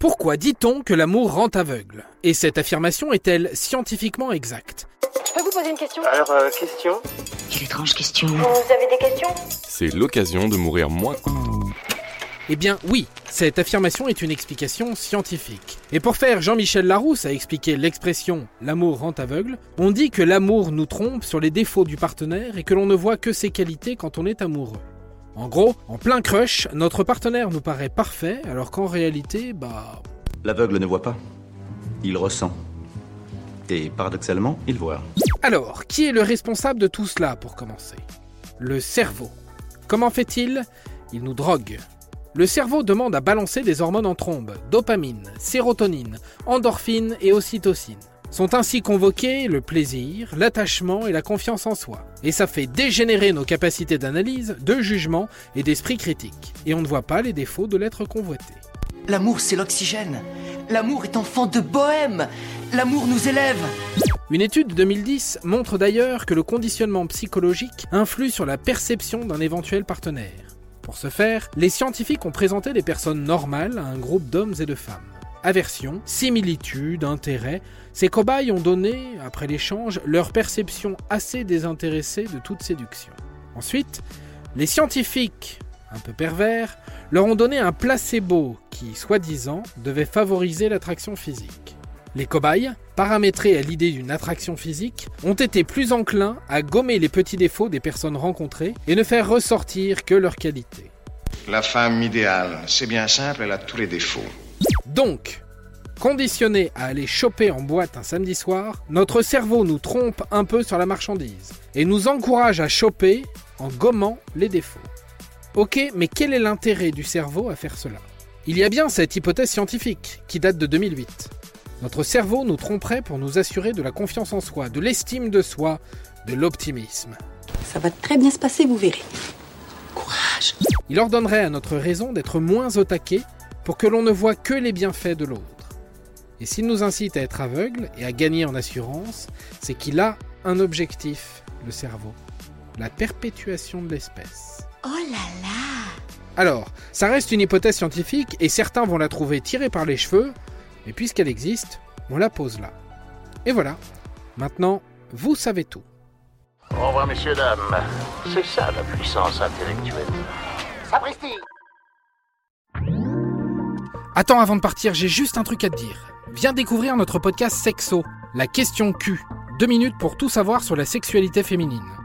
Pourquoi dit-on que l'amour rend aveugle? Et cette affirmation est-elle scientifiquement exacte? Je peux vous poser une question? Alors, euh, question? Quelle étrange question. Vous avez des questions? C'est l'occasion de mourir moins. Eh bien oui, cette affirmation est une explication scientifique. Et pour faire Jean-Michel Larousse a expliqué l'expression l'amour rend aveugle, on dit que l'amour nous trompe sur les défauts du partenaire et que l'on ne voit que ses qualités quand on est amoureux. En gros, en plein crush, notre partenaire nous paraît parfait alors qu'en réalité, bah... L'aveugle ne voit pas. Il ressent. Et paradoxalement, il voit. Alors, qui est le responsable de tout cela pour commencer? Le cerveau. Comment fait-il? Il nous drogue. Le cerveau demande à balancer des hormones en trombe, dopamine, sérotonine, endorphine et ocytocine. Sont ainsi convoqués le plaisir, l'attachement et la confiance en soi. Et ça fait dégénérer nos capacités d'analyse, de jugement et d'esprit critique. Et on ne voit pas les défauts de l'être convoité. L'amour, c'est l'oxygène. L'amour est enfant de bohème. L'amour nous élève. Une étude de 2010 montre d'ailleurs que le conditionnement psychologique influe sur la perception d'un éventuel partenaire. Pour ce faire, les scientifiques ont présenté des personnes normales à un groupe d'hommes et de femmes. Aversion, similitude, intérêt, ces cobayes ont donné, après l'échange, leur perception assez désintéressée de toute séduction. Ensuite, les scientifiques, un peu pervers, leur ont donné un placebo qui, soi-disant, devait favoriser l'attraction physique. Les cobayes, paramétrés à l'idée d'une attraction physique, ont été plus enclins à gommer les petits défauts des personnes rencontrées et ne faire ressortir que leurs qualités. La femme idéale, c'est bien simple, elle a tous les défauts. Donc, conditionné à aller choper en boîte un samedi soir, notre cerveau nous trompe un peu sur la marchandise et nous encourage à choper en gommant les défauts. Ok, mais quel est l'intérêt du cerveau à faire cela? Il y a bien cette hypothèse scientifique qui date de 2008. Notre cerveau nous tromperait pour nous assurer de la confiance en soi, de l'estime de soi, de l'optimisme. Ça va très bien se passer, vous verrez. Courage. Il ordonnerait à notre raison d'être moins au taquet pour que l'on ne voit que les bienfaits de l'autre. Et s'il nous incite à être aveugle et à gagner en assurance, c'est qu'il a un objectif, le cerveau, la perpétuation de l'espèce. Oh là là Alors, ça reste une hypothèse scientifique et certains vont la trouver tirée par les cheveux, mais puisqu'elle existe, on la pose là. Et voilà, maintenant, vous savez tout. Au revoir, messieurs, dames. C'est ça la puissance intellectuelle. Sapristi Attends, avant de partir, j'ai juste un truc à te dire. Viens découvrir notre podcast Sexo, la question Q. Deux minutes pour tout savoir sur la sexualité féminine.